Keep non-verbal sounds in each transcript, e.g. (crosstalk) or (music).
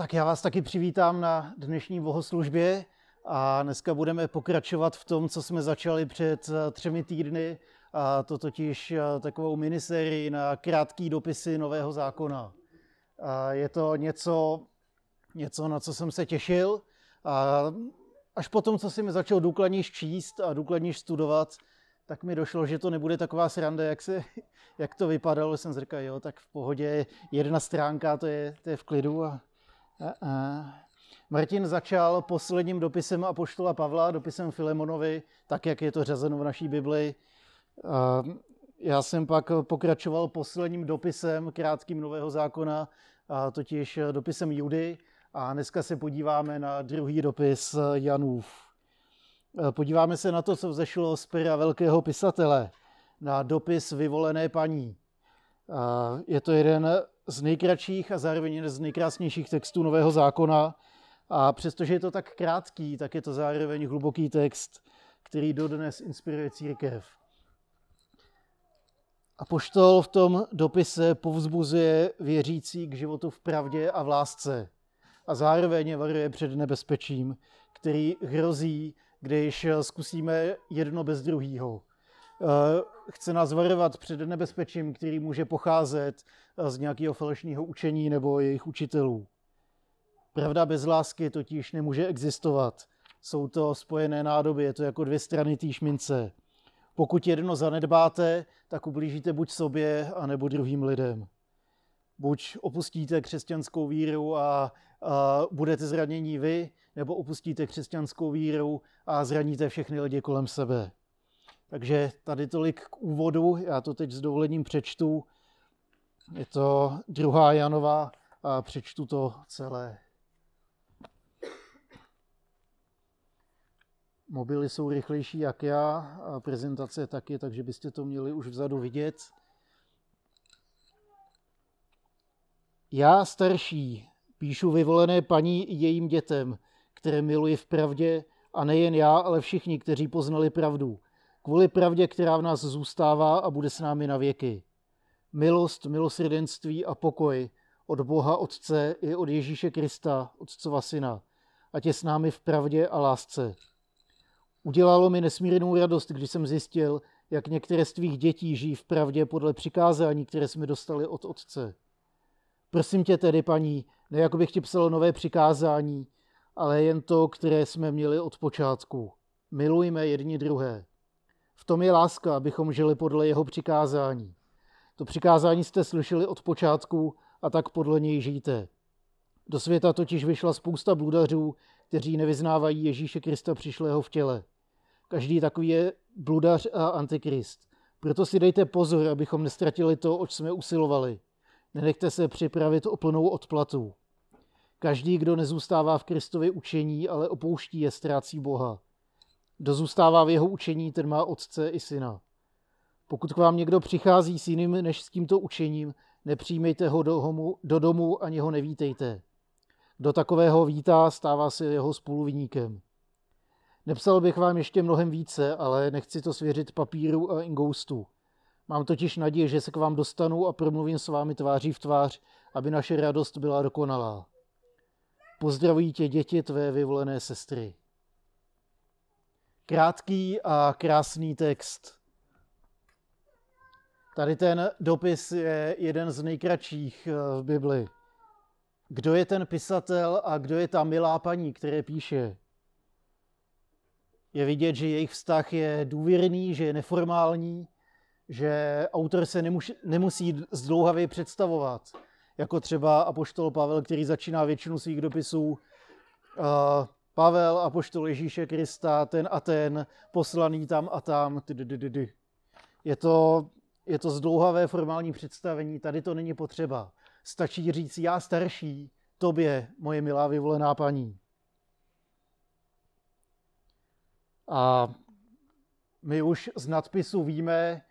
Tak já vás taky přivítám na dnešní bohoslužbě a dneska budeme pokračovat v tom, co jsme začali před eh, třemi týdny, a to totiž eh, takovou minisérii na krátký dopisy Nového zákona. A je to něco, něco, na co jsem se těšil a až potom, co jsem začal důkladně číst a důkladně studovat, tak mi došlo, že to nebude taková sranda, jak, se, (laughs) jak to vypadalo. Jsem říkal, jo, tak v pohodě, jedna stránka, to je, to je v klidu. A. Martin začal posledním dopisem Apoštola Pavla, dopisem Filemonovi, tak, jak je to řazeno v naší Bibli. A já jsem pak pokračoval posledním dopisem, krátkým Nového zákona, totiž dopisem Judy. A dneska se podíváme na druhý dopis Janův. Podíváme se na to, co vzešlo z pera velkého pisatele, na dopis vyvolené paní. Je to jeden z nejkratších a zároveň jeden z nejkrásnějších textů Nového zákona. A přestože je to tak krátký, tak je to zároveň hluboký text, který dodnes inspiruje církev. A poštol v tom dopise povzbuzuje věřící k životu v pravdě a v lásce. A zároveň varuje před nebezpečím, který hrozí když zkusíme jedno bez druhého. Chce nás varovat před nebezpečím, který může pocházet eh, z nějakého falešného učení nebo jejich učitelů. Pravda bez lásky totiž nemůže existovat. Jsou to spojené nádoby, je to jako dvě strany té mince. Pokud jedno zanedbáte, tak ublížíte buď sobě, anebo druhým lidem. Buď opustíte křesťanskou víru a, a budete zranění vy, nebo opustíte křesťanskou víru a zraníte všechny lidi kolem sebe. Takže tady tolik k úvodu, já to teď s dovolením přečtu. Je to druhá Janova a přečtu to celé. Mobily jsou rychlejší jak já a prezentace taky, takže byste to měli už vzadu vidět. Já starší píšu vyvolené paní i jejím dětem, které miluji v pravdě, a nejen já, ale všichni, kteří poznali pravdu. Kvůli pravdě, která v nás zůstává a bude s námi na věky. Milost, milosrdenství a pokoj od Boha Otce i od Ježíše Krista, Otcova Syna, ať je s námi v pravdě a lásce. Udělalo mi nesmírnou radost, když jsem zjistil, jak některé z tvých dětí žijí v pravdě podle přikázání, které jsme dostali od Otce. Prosím tě tedy, paní, ne jako bych ti psal nové přikázání, ale jen to, které jsme měli od počátku. Milujme jedni druhé. V tom je láska, abychom žili podle jeho přikázání. To přikázání jste slyšeli od počátku a tak podle něj žijte. Do světa totiž vyšla spousta bludařů, kteří nevyznávají Ježíše Krista přišlého v těle. Každý takový je bludař a antikrist. Proto si dejte pozor, abychom nestratili to, oč jsme usilovali. Nenechte se připravit o plnou odplatu. Každý, kdo nezůstává v Kristově učení, ale opouští je, ztrácí Boha. Kdo zůstává v jeho učení, ten má otce i syna. Pokud k vám někdo přichází s jiným než s tímto učením, nepřijmejte ho do, homu, do domu ani ho nevítejte. Kdo takového vítá, stává se jeho spoluviníkem. Nepsal bych vám ještě mnohem více, ale nechci to svěřit papíru a ingoustu. Mám totiž naději, že se k vám dostanu a promluvím s vámi tváří v tvář, aby naše radost byla dokonalá. Pozdravují tě děti tvé vyvolené sestry. Krátký a krásný text. Tady ten dopis je jeden z nejkratších eh, v Bibli. Kdo je ten pisatel a kdo je ta milá paní, které píše? Je vidět, že jejich vztah je důvěrný, že je neformální, že autor se nemusí zdlouhavě představovat jako třeba Apoštol Pavel, který začíná většinu svých dopisů uh, Pavel, Apoštol Ježíše Krista, ten a ten, poslaný tam a tam. Je to, je to zdlouhavé formální představení, tady to není potřeba. Stačí říct, já starší, tobě, moje milá vyvolená paní. A my už z nadpisu víme,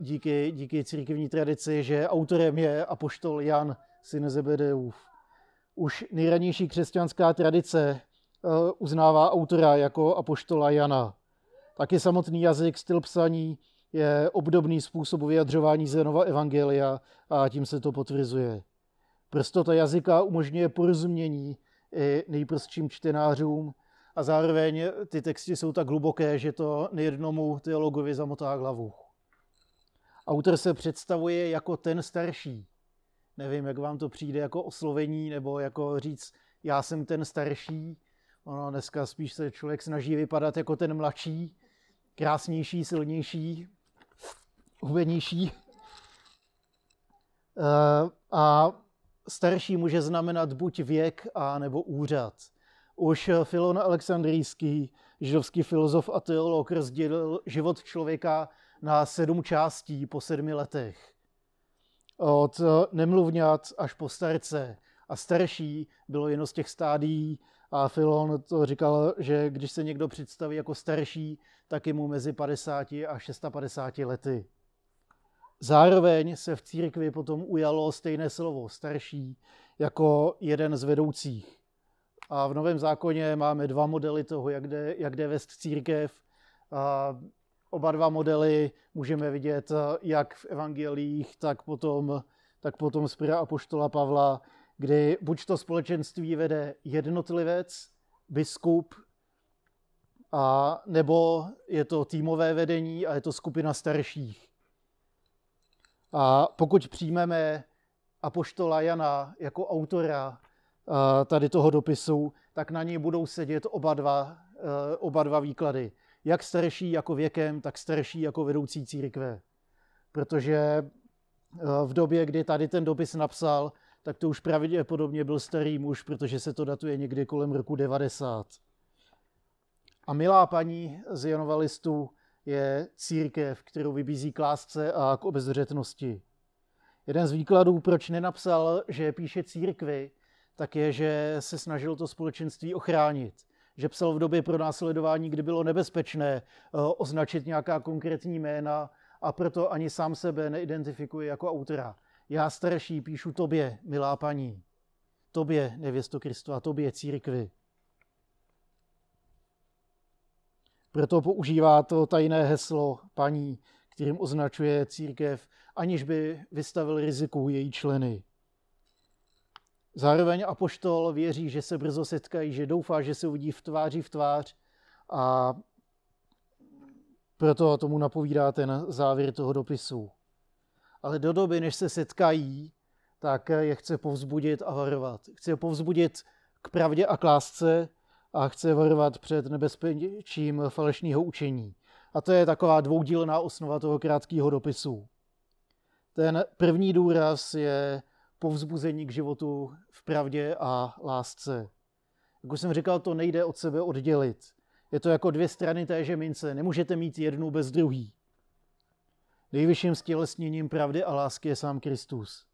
díky, díky církevní tradici, že autorem je apoštol Jan, syn Zebedeův. Už nejranější křesťanská tradice uznává autora jako apoštola Jana. Taky samotný jazyk, styl psaní je obdobný způsob vyjadřování Zenova evangelia a tím se to potvrzuje. Prostota jazyka umožňuje porozumění i nejprostším čtenářům a zároveň ty texty jsou tak hluboké, že to nejednomu teologovi zamotá hlavu. Autor se představuje jako ten starší. Nevím, jak vám to přijde jako oslovení, nebo jako říct, já jsem ten starší. Ono dneska spíš se člověk snaží vypadat jako ten mladší, krásnější, silnější, hubenější. Eh, a starší může znamenat buď věk, a nebo úřad. Už Filon Alexandrijský, židovský filozof a teolog, rozdělil život člověka na sedm částí po sedmi letech. Od nemluvňat až po starce. A starší bylo jedno z těch stádií a Filon to říkal, že když se někdo představí jako starší, tak je mu mezi 50 a 650 lety. Zároveň se v církvi potom ujalo stejné slovo starší jako jeden z vedoucích. A v Novém zákoně máme dva modely toho, jak jde, jak jde vést církev. A oba dva modely můžeme vidět jak v evangelích, tak potom, tak potom z Pira Apoštola Pavla, kdy buď to společenství vede jednotlivec, biskup, a nebo je to týmové vedení a je to skupina starších. A pokud přijmeme Apoštola Jana jako autora tady toho dopisu, tak na něj budou sedět oba dva, e, oba dva výklady. Jak starší jako věkem, tak starší jako vedoucí církve. Protože e, v době, kdy tady ten dopis napsal, tak to už pravděpodobně byl starý muž, protože se to datuje někdy kolem roku 90. A milá paní z Janova listu je církev, kterou vybízí k lásce a k obezřetnosti. Jeden z výkladů, proč nenapsal, že píše církvi, tak je, že se snažil to společenství ochránit. Že psal v době pro následování, kdy bylo nebezpečné eh, označit nějaká konkrétní jména a proto ani sám sebe neidentifikuje jako autora. Já starší píšu tobě, milá paní. Tobě, nevěsto Kristova, tobě, církvi. Proto používá to tajné heslo paní, kterým označuje církev, aniž by vystavil riziku její členy. Zároveň apoštol věří, že se brzo setkají, že doufá, že se uvidí v tváři v tvář a proto tomu napovídá ten závěr toho dopisu. Ale do doby, než se setkají, tak je chce povzbudit a varovat. Chce je povzbudit k pravdě a k lásce a chce varovat před nebezpečím falešného učení. A to je taková dvoudílná osnova toho krátkého dopisu. Ten první důraz je povzbuzení k životu v pravdě a lásce. Jak už jsem říkal, to nejde od sebe oddělit. Je to jako dvě strany téže mince. Nemůžete mít jednu bez druhý. Nejvyšším stělesněním pravdy a lásky je sám Kristus.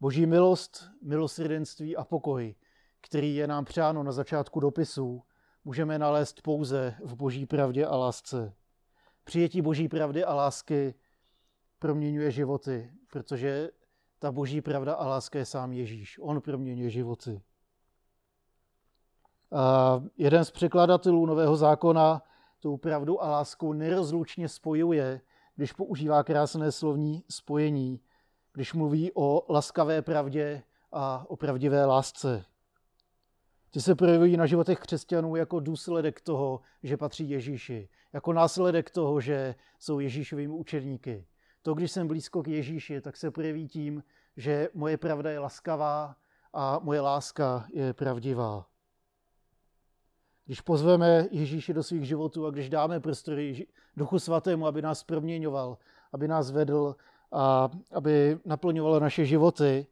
Boží milost, milosrdenství a pokoj, který je nám přáno na začátku dopisu, můžeme nalézt pouze v boží pravdě a lásce. Přijetí boží pravdy a lásky proměňuje životy, protože ta boží pravda a láska je sám Ježíš. On proměňuje životy. A jeden z překladatelů Nového zákona tou pravdu a lásku nerozlučně spojuje, když používá krásné slovní spojení, když mluví o laskavé pravdě a o pravdivé lásce. Ty se projevují na životech křesťanů jako důsledek toho, že patří Ježíši, jako následek toho, že jsou Ježíšovými učedníky. To, když jsem blízko k Ježíši, tak se projeví tím, že moje pravda je laskavá a moje láska je pravdivá. Když pozveme Ježíše do svých životů a když dáme prostor Duchu Svatému, aby nás proměňoval, aby nás vedl a aby naplňoval naše životy,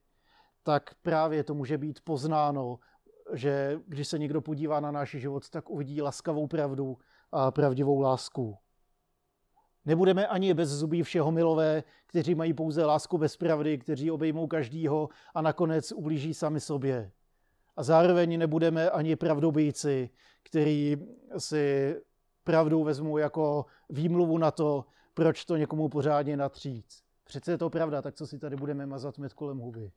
tak právě to může být poznáno, že když se někdo podívá na náš život, tak uvidí laskavou pravdu a pravdivou lásku. Nebudeme ani bez zubí všeho milové, kteří mají pouze lásku bez pravdy, kteří obejmou každýho a nakonec ublíží sami sobě. A zároveň nebudeme ani pravdobíci, kteří si pravdu vezmou jako výmluvu na to, proč to někomu pořádně natřít. Přece je to pravda, tak co si tady budeme mazat med kolem huby.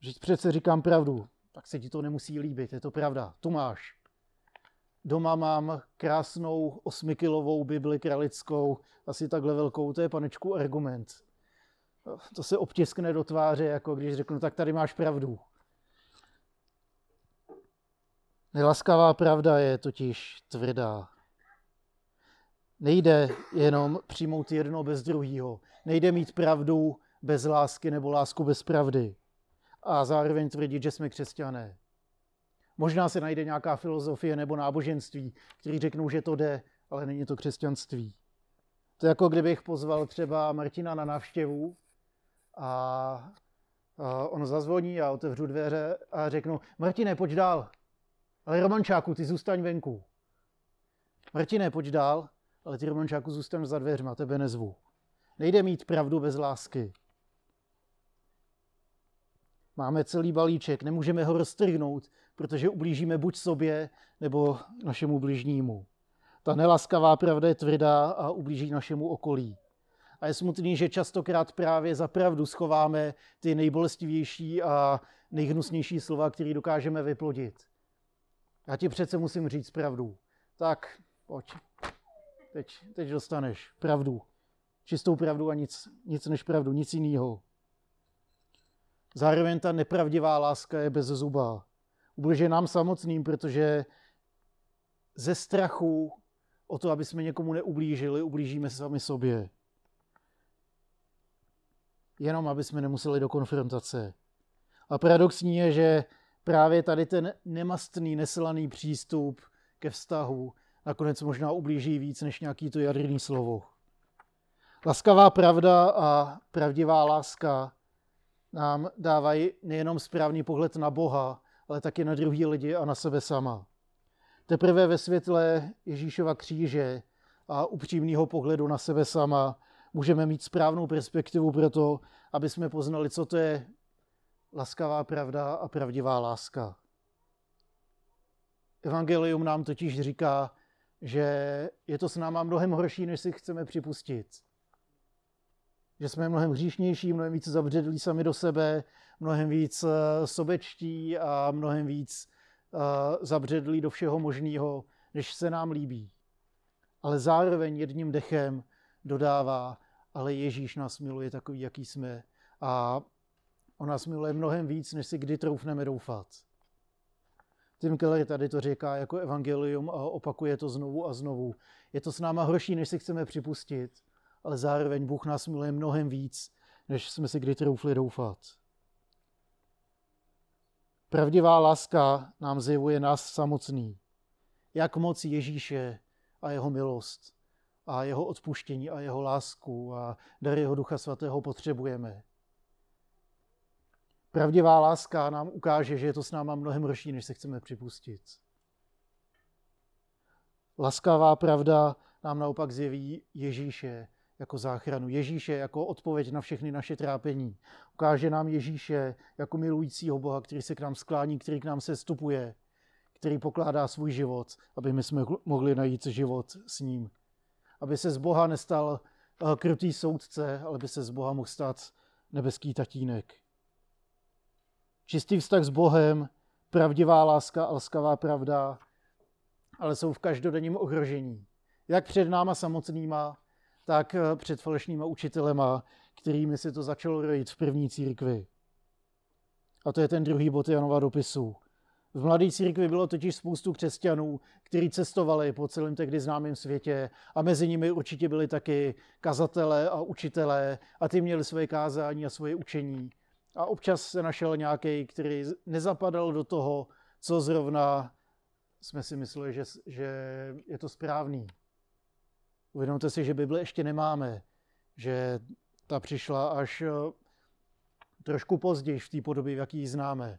Že přece říkám pravdu, tak se ti to nemusí líbit, je to pravda. Tu máš. Doma mám krásnou osmikilovou Bibli kralickou, asi takhle velkou, to je panečku argument. To se obtiskne do tváře, jako když řeknu, tak tady máš pravdu. Nelaskavá pravda je totiž tvrdá. Nejde jenom přijmout jedno bez druhého. Nejde mít pravdu bez lásky nebo lásku bez pravdy. A zároveň tvrdit, že jsme křesťané. Možná se najde nějaká filozofie nebo náboženství, který řeknou, že to jde, ale není to křesťanství. To je jako kdybych pozval třeba Martina na návštěvu a, on zazvoní a otevřu dveře a řeknu, Martine, pojď dál. Ale Romančáku, ty zůstaň venku. Martine, pojď dál, ale ty Romančáku zůstaň za dveřma, tebe nezvu. Nejde mít pravdu bez lásky. Máme celý balíček, nemůžeme ho roztrhnout, protože ublížíme buď sobě, nebo našemu bližnímu. Ta nelaskavá pravda je tvrdá a ublíží našemu okolí. A je smutný, že častokrát právě za pravdu schováme ty nejbolestivější a nejhnusnější slova, které dokážeme vyplodit. Já ti přece musím říct pravdu. Tak, pojď. Teď, teď dostaneš pravdu. Čistou pravdu a nic, nic než pravdu, nic jiného. Zároveň ta nepravdivá láska je bez zuba. Ubližuje nám samotným, protože ze strachu o to, aby jsme někomu neublížili, ublížíme sami sobě. Jenom, aby jsme nemuseli do konfrontace. A paradoxní je, že právě tady ten nemastný, neslaný přístup ke vztahu nakonec možná ublíží víc než nějaký to jadrný slovo. Laskavá pravda a pravdivá láska nám dávají nejenom správný pohled na Boha, ale taky na druhý lidi a na sebe sama. Teprve ve světle Ježíšova kříže a upřímného pohledu na sebe sama můžeme mít správnou perspektivu pro to, aby jsme poznali, co to je laskavá pravda a pravdivá láska. Evangelium nám totiž říká, že je to s náma mnohem horší, než si chceme připustit. Že jsme mnohem hříšnější, mnohem víc zabředlí sami do sebe, mnohem víc eh, sobečtí a mnohem víc eh, zabředlí do všeho možného, než se nám líbí. Ale zároveň jedním dechem dodává, ale Ježíš nás miluje takový, jaký jsme. A on nás miluje mnohem víc, než si kdy troufneme doufat. Tim Keller tady to říká jako evangelium a opakuje to znovu a znovu. Je to s náma horší, než si chceme připustit, ale zároveň Bůh nás miluje mnohem víc, než jsme si kdy troufli doufat. Pravdivá láska nám zjevuje nás samotný. Jak moc Ježíše a jeho milost a jeho odpuštění a jeho lásku a dar jeho Ducha Svatého potřebujeme. Pravdivá láska nám ukáže, že je to s náma mnohem horší, než se chceme připustit. Laskavá pravda nám naopak zjeví Ježíše jako záchranu, Ježíše jako odpověď na všechny naše trápení. Ukáže nám Ježíše jako milujícího Boha, který se k nám sklání, který k nám se stupuje, který pokládá svůj život, aby my jsme mohli najít život s ním. Aby se z Boha nestal eh, krutý soudce, ale by se z Boha mohl stát nebeský tatínek. Čistý vztah s Bohem, pravdivá láska a laskavá pravda, ale jsou v každodenním ohrožení. Jak před náma samotnýma, tak eh, před falešnýma učitelema, kterými se to začalo rojit v první církvi. A to je ten druhý bod Janova dopisu. V mladé církvi bylo totiž spoustu křesťanů, kteří cestovali po celém tehdy známém světě a mezi nimi určitě byli taky kazatelé a učitelé a ty měli své kázání a svoje učení. A občas se našel nějaký, který nezapadal do toho, co zrovna jsme si mysleli, že, že je to správný. Uvědomte si, že Bible ještě nemáme, že ta přišla až eh, trošku později v té podobě, v jaký ji známe.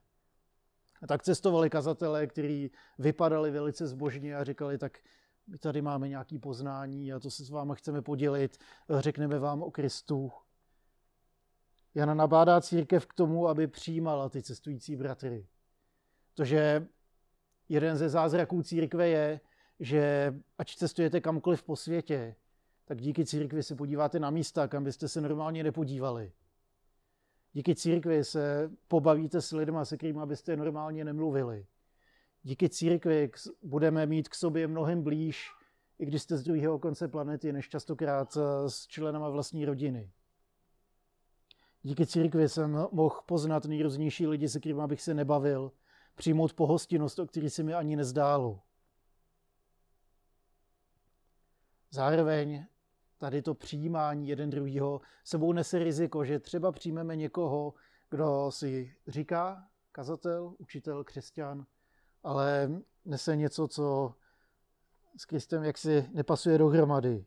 A tak cestovali kazatelé, kteří vypadali velice zbožně a říkali, tak my tady máme nějaké poznání a to se s váma chceme podělit, řekneme vám o Kristu. Jana nabádá církev k tomu, aby přijímala ty cestující bratry. Protože jeden ze zázraků církve je, že ať cestujete kamkoliv po světě, tak díky církvi se podíváte na místa, kam byste se normálně nepodívali. Díky církvi se pobavíte s lidmi, se kterými byste normálně nemluvili. Díky církvi budeme mít k sobě mnohem blíž, i když jste z druhého konce planety, než častokrát s členama vlastní rodiny. Díky církvi jsem mohl poznat nejrůznější lidi, se kterými bych se nebavil, přijmout pohostinnost, o který se mi ani nezdálo. Zároveň tady to přijímání jeden druhýho sebou nese riziko, že třeba přijmeme někoho, kdo si říká kazatel, učitel, křesťan, ale nese něco, co s Kristem jaksi nepasuje dohromady.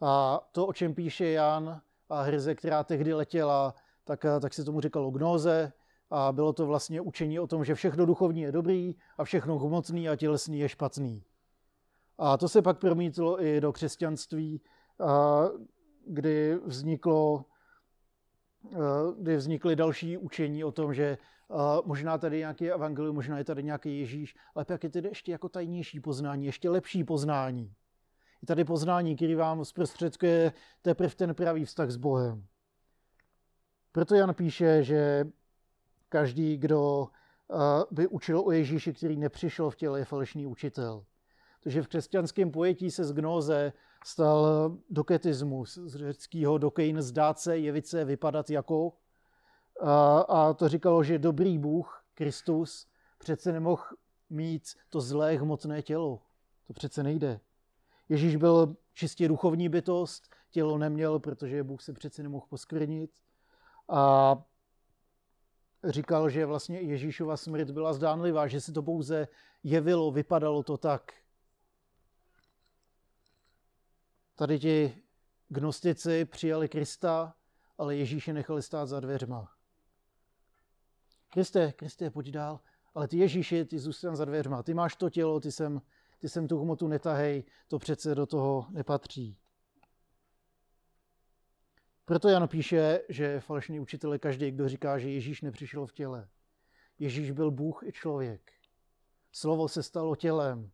A to, o čem píše Jan a hryze, která tehdy letěla, tak, tak se tomu říkalo gnóze a bylo to vlastně učení o tom, že všechno duchovní je dobrý a všechno hmotný a tělesný je špatný. A to se pak promítlo i do křesťanství, kdy vzniklo kdy vznikly další učení o tom, že možná tady nějaký evangelium, možná je tady nějaký Ježíš, ale pak je tady ještě jako tajnější poznání, ještě lepší poznání. Je tady poznání, který vám zprostředkuje teprve ten pravý vztah s Bohem. Proto Jan píše, že každý, kdo by učil o Ježíši, který nepřišel v těle, je falešný učitel. Takže v křesťanském pojetí se z gnóze stal doketismus, z řeckého dokein zdát se, jevit se, vypadat jako. A, a to říkalo, že dobrý Bůh, Kristus, přece nemohl mít to zlé hmotné tělo. To přece nejde. Ježíš byl čistě duchovní bytost, tělo neměl, protože Bůh se přece nemohl poskvrnit. A říkal, že vlastně Ježíšova smrt byla zdánlivá, že se to pouze jevilo, vypadalo to tak. Tady ti gnostici přijali Krista, ale Ježíše nechali stát za dveřma. Kriste, Kriste, pojď dál, ale ty Ježíši, ty zůstan za dveřma. Ty máš to tělo, ty sem, ty sem tu hmotu netahej, to přece do toho nepatří. Proto Jan píše, že falešný učitel je každý, kdo říká, že Ježíš nepřišel v těle. Ježíš byl Bůh i člověk. Slovo se stalo tělem.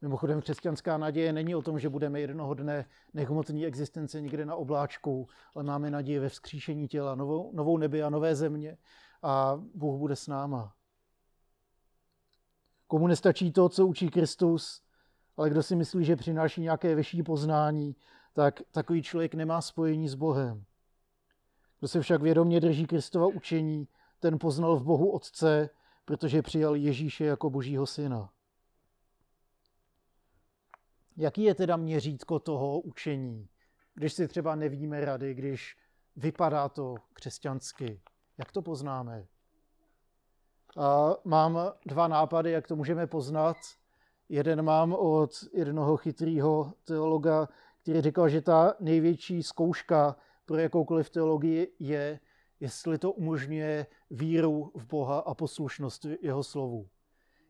Mimochodem křesťanská naděje není o tom, že budeme jednoho dne nehmotný existence někde na obláčku, ale máme naději ve vzkříšení těla, novou, novou nebi a nové země a Bůh bude s náma. Komu nestačí to, co učí Kristus, ale kdo si myslí, že přináší nějaké vyšší poznání, tak takový člověk nemá spojení s Bohem. Kdo se však vědomě drží Kristova učení, ten poznal v Bohu Otce, protože přijal Ježíše jako Božího syna. Jaký je teda měřítko toho učení, když si třeba nevíme rady, když vypadá to křesťansky? Jak to poznáme? A mám dva nápady, jak to můžeme poznat. Jeden mám od jednoho chytrého teologa, který říkal, že ta největší zkouška pro jakoukoliv teologii je, jestli to umožňuje víru v Boha a poslušnost jeho slovu.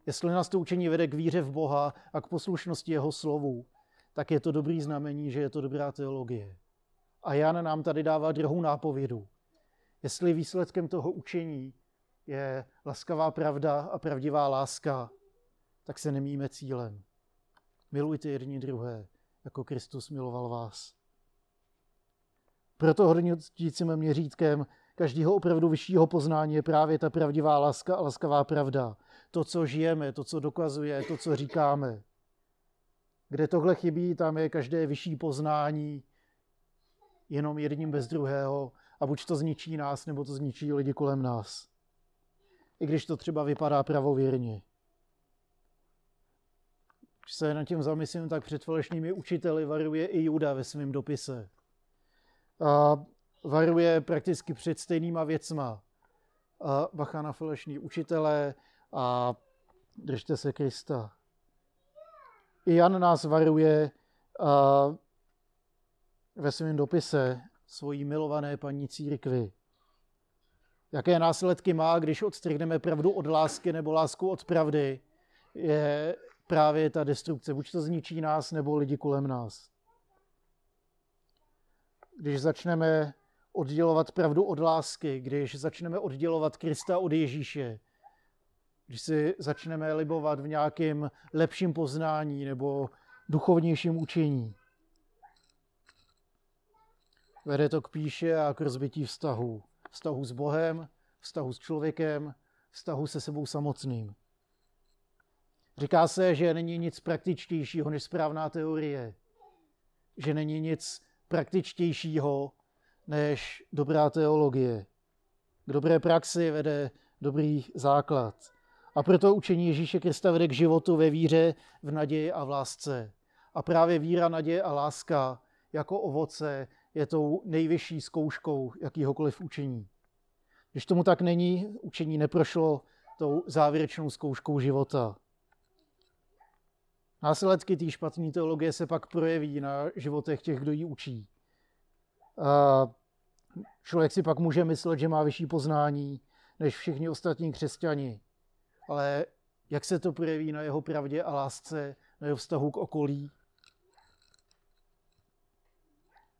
Jestli nás to učení vede k víře v Boha a k poslušnosti jeho slovu, tak je to dobrý znamení, že je to dobrá teologie. A Jan nám tady dává druhou nápovědu. Jestli výsledkem toho učení je laskavá pravda a pravdivá láska, tak se nemíme cílem. Milujte jedni druhé, jako Kristus miloval vás. Proto hodnotícím měřítkem každého opravdu vyššího poznání je právě ta pravdivá láska a laskavá pravda. To, co žijeme, to, co dokazuje, to, co říkáme. Kde tohle chybí, tam je každé vyšší poznání jenom jedním bez druhého a buď to zničí nás, nebo to zničí lidi kolem nás. I když to třeba vypadá pravověrně. Když se nad tím zamyslím, tak před falešnými učiteli varuje i Juda ve svém dopise. A varuje prakticky před stejnýma věcma. A bacha na falešní učitele a držte se Krista. I Jan nás varuje a ve svém dopise svojí milované paní církvi. Jaké následky má, když odstřihneme pravdu od lásky nebo lásku od pravdy, je právě ta destrukce. Buď to zničí nás, nebo lidi kolem nás. Když začneme oddělovat pravdu od lásky, když začneme oddělovat Krista od Ježíše, když si začneme libovat v nějakém lepším poznání nebo duchovnějším učení. Vede to k píše a k rozbití vztahu. Vztahu s Bohem, vztahu s člověkem, vztahu se sebou samotným. Říká se, že není nic praktičtějšího než správná teorie. že není nic praktičtějšího než dobrá teologie. K dobré praxi vede dobrý základ. A proto učení Ježíše Krista vede k životu ve víře, v naději a v lásce. A právě víra, naděje a láska jako ovoce je tou nejvyšší zkouškou jakýhokoliv učení. Když tomu tak není, učení neprošlo tou závěrečnou zkouškou života. Následky té špatné teologie se pak projeví na životech těch, kdo ji učí. A člověk si pak může myslet, že má vyšší poznání než všichni ostatní křesťani. Ale jak se to projeví na jeho pravdě a lásce, na jeho vztahu k okolí?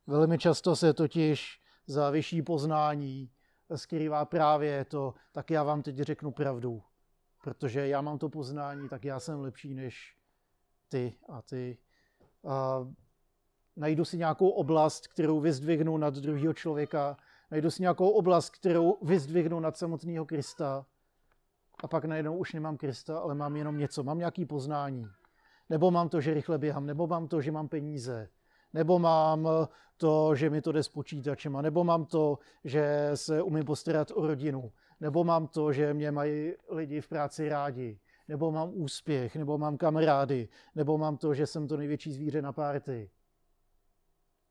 Velmi často se totiž za vyšší poznání skrývá právě to, tak já vám teď řeknu pravdu. Protože já mám to poznání, tak já jsem lepší než ty a ty. A najdu si nějakou oblast, kterou vyzdvihnu nad druhého člověka, najdu si nějakou oblast, kterou vyzdvihnu nad samotného Krista a pak najednou už nemám Krista, ale mám jenom něco, mám nějaký poznání. Nebo mám to, že rychle běhám, nebo mám to, že mám peníze, nebo mám to, že mi to jde s počítačem, nebo mám to, že se umím postarat o rodinu, nebo mám to, že mě mají lidi v práci rádi, nebo mám úspěch, nebo mám kamarády, nebo mám to, že jsem to největší zvíře na párty.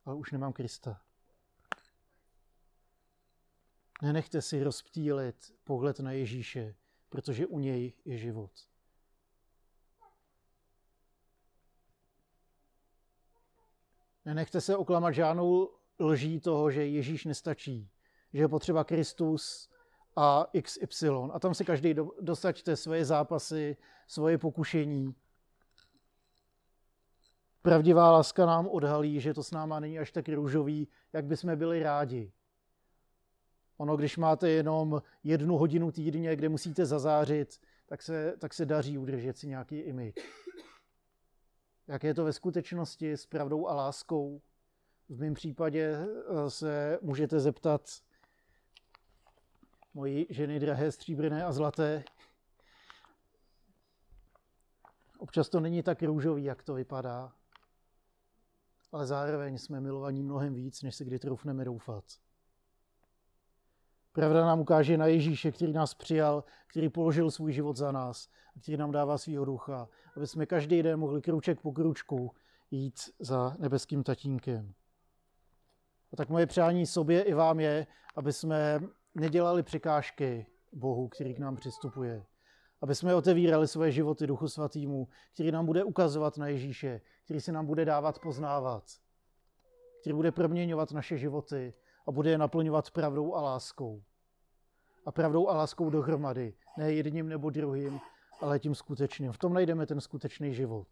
Ale už nemám Krista. Nenechte si rozptýlit pohled na Ježíše, protože u něj je život. Nenechte se oklamat žádnou lží toho, že Ježíš nestačí, že je potřeba Kristus a XY. A tam si každý dosaďte svoje zápasy, svoje pokušení. Pravdivá láska nám odhalí, že to s náma není až tak růžový, jak bychom byli rádi. Ono, když máte jenom jednu hodinu týdně, kde musíte zazářit, tak se, tak se daří udržet si nějaký image. Jak je to ve skutečnosti s pravdou a láskou? V mém případě eh, se můžete zeptat moji ženy drahé, stříbrné a zlaté. Občas to není tak růžový, jak to vypadá, ale zároveň jsme milovaní mnohem víc, než si kdy troufneme doufat. Pravda nám ukáže na Ježíše, který nás přijal, který položil svůj život za nás a který nám dává svého ducha, aby jsme každý den mohli kruček po kručku jít za nebeským tatínkem. A tak moje přání sobě i vám je, aby jsme nedělali překážky Bohu, který k nám přistupuje. Aby jsme otevírali svoje životy Duchu Svatýmu, který nám bude ukazovat na Ježíše, který si nám bude dávat poznávat, který bude proměňovat naše životy a bude je naplňovat pravdou a láskou. A pravdou a láskou dohromady. Ne jedním nebo druhým, ale tím skutečným. V tom najdeme ten skutečný život.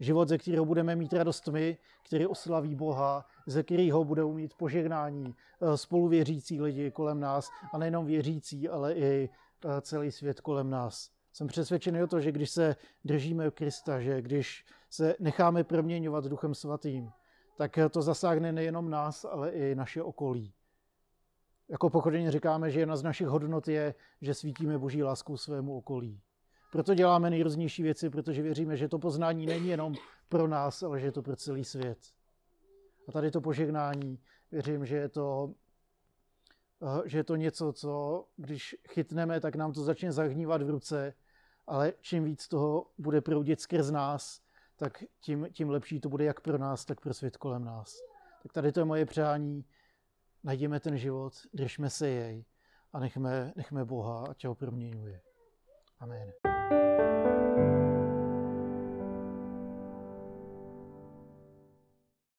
Život, ze kterého budeme mít radost my, který oslaví Boha, ze kterého budou mít požehnání eh, spoluvěřící lidi kolem nás a nejenom věřící, ale i eh, celý svět kolem nás. Jsem přesvědčený o to, že když se držíme Krista, že když se necháme proměňovat Duchem Svatým, tak to zasáhne nejenom nás, ale i naše okolí. Jako pochodeně říkáme, že jedna z našich hodnot je, že svítíme boží láskou svému okolí. Proto děláme nejrůznější věci, protože věříme, že to poznání není jenom pro nás, ale že je to pro celý svět. A tady to požehnání, věřím, že je to, eh, že je to něco, co když chytneme, tak nám to začne zahnívat v ruce, ale čím víc toho bude proudit skrz nás, tak tím, tím lepší to bude jak pro nás, tak pro svět kolem nás. Tak tady to je moje přání. Najdeme ten život, držme se jej a nechme, nechme Boha, ať ho proměňuje. Amen.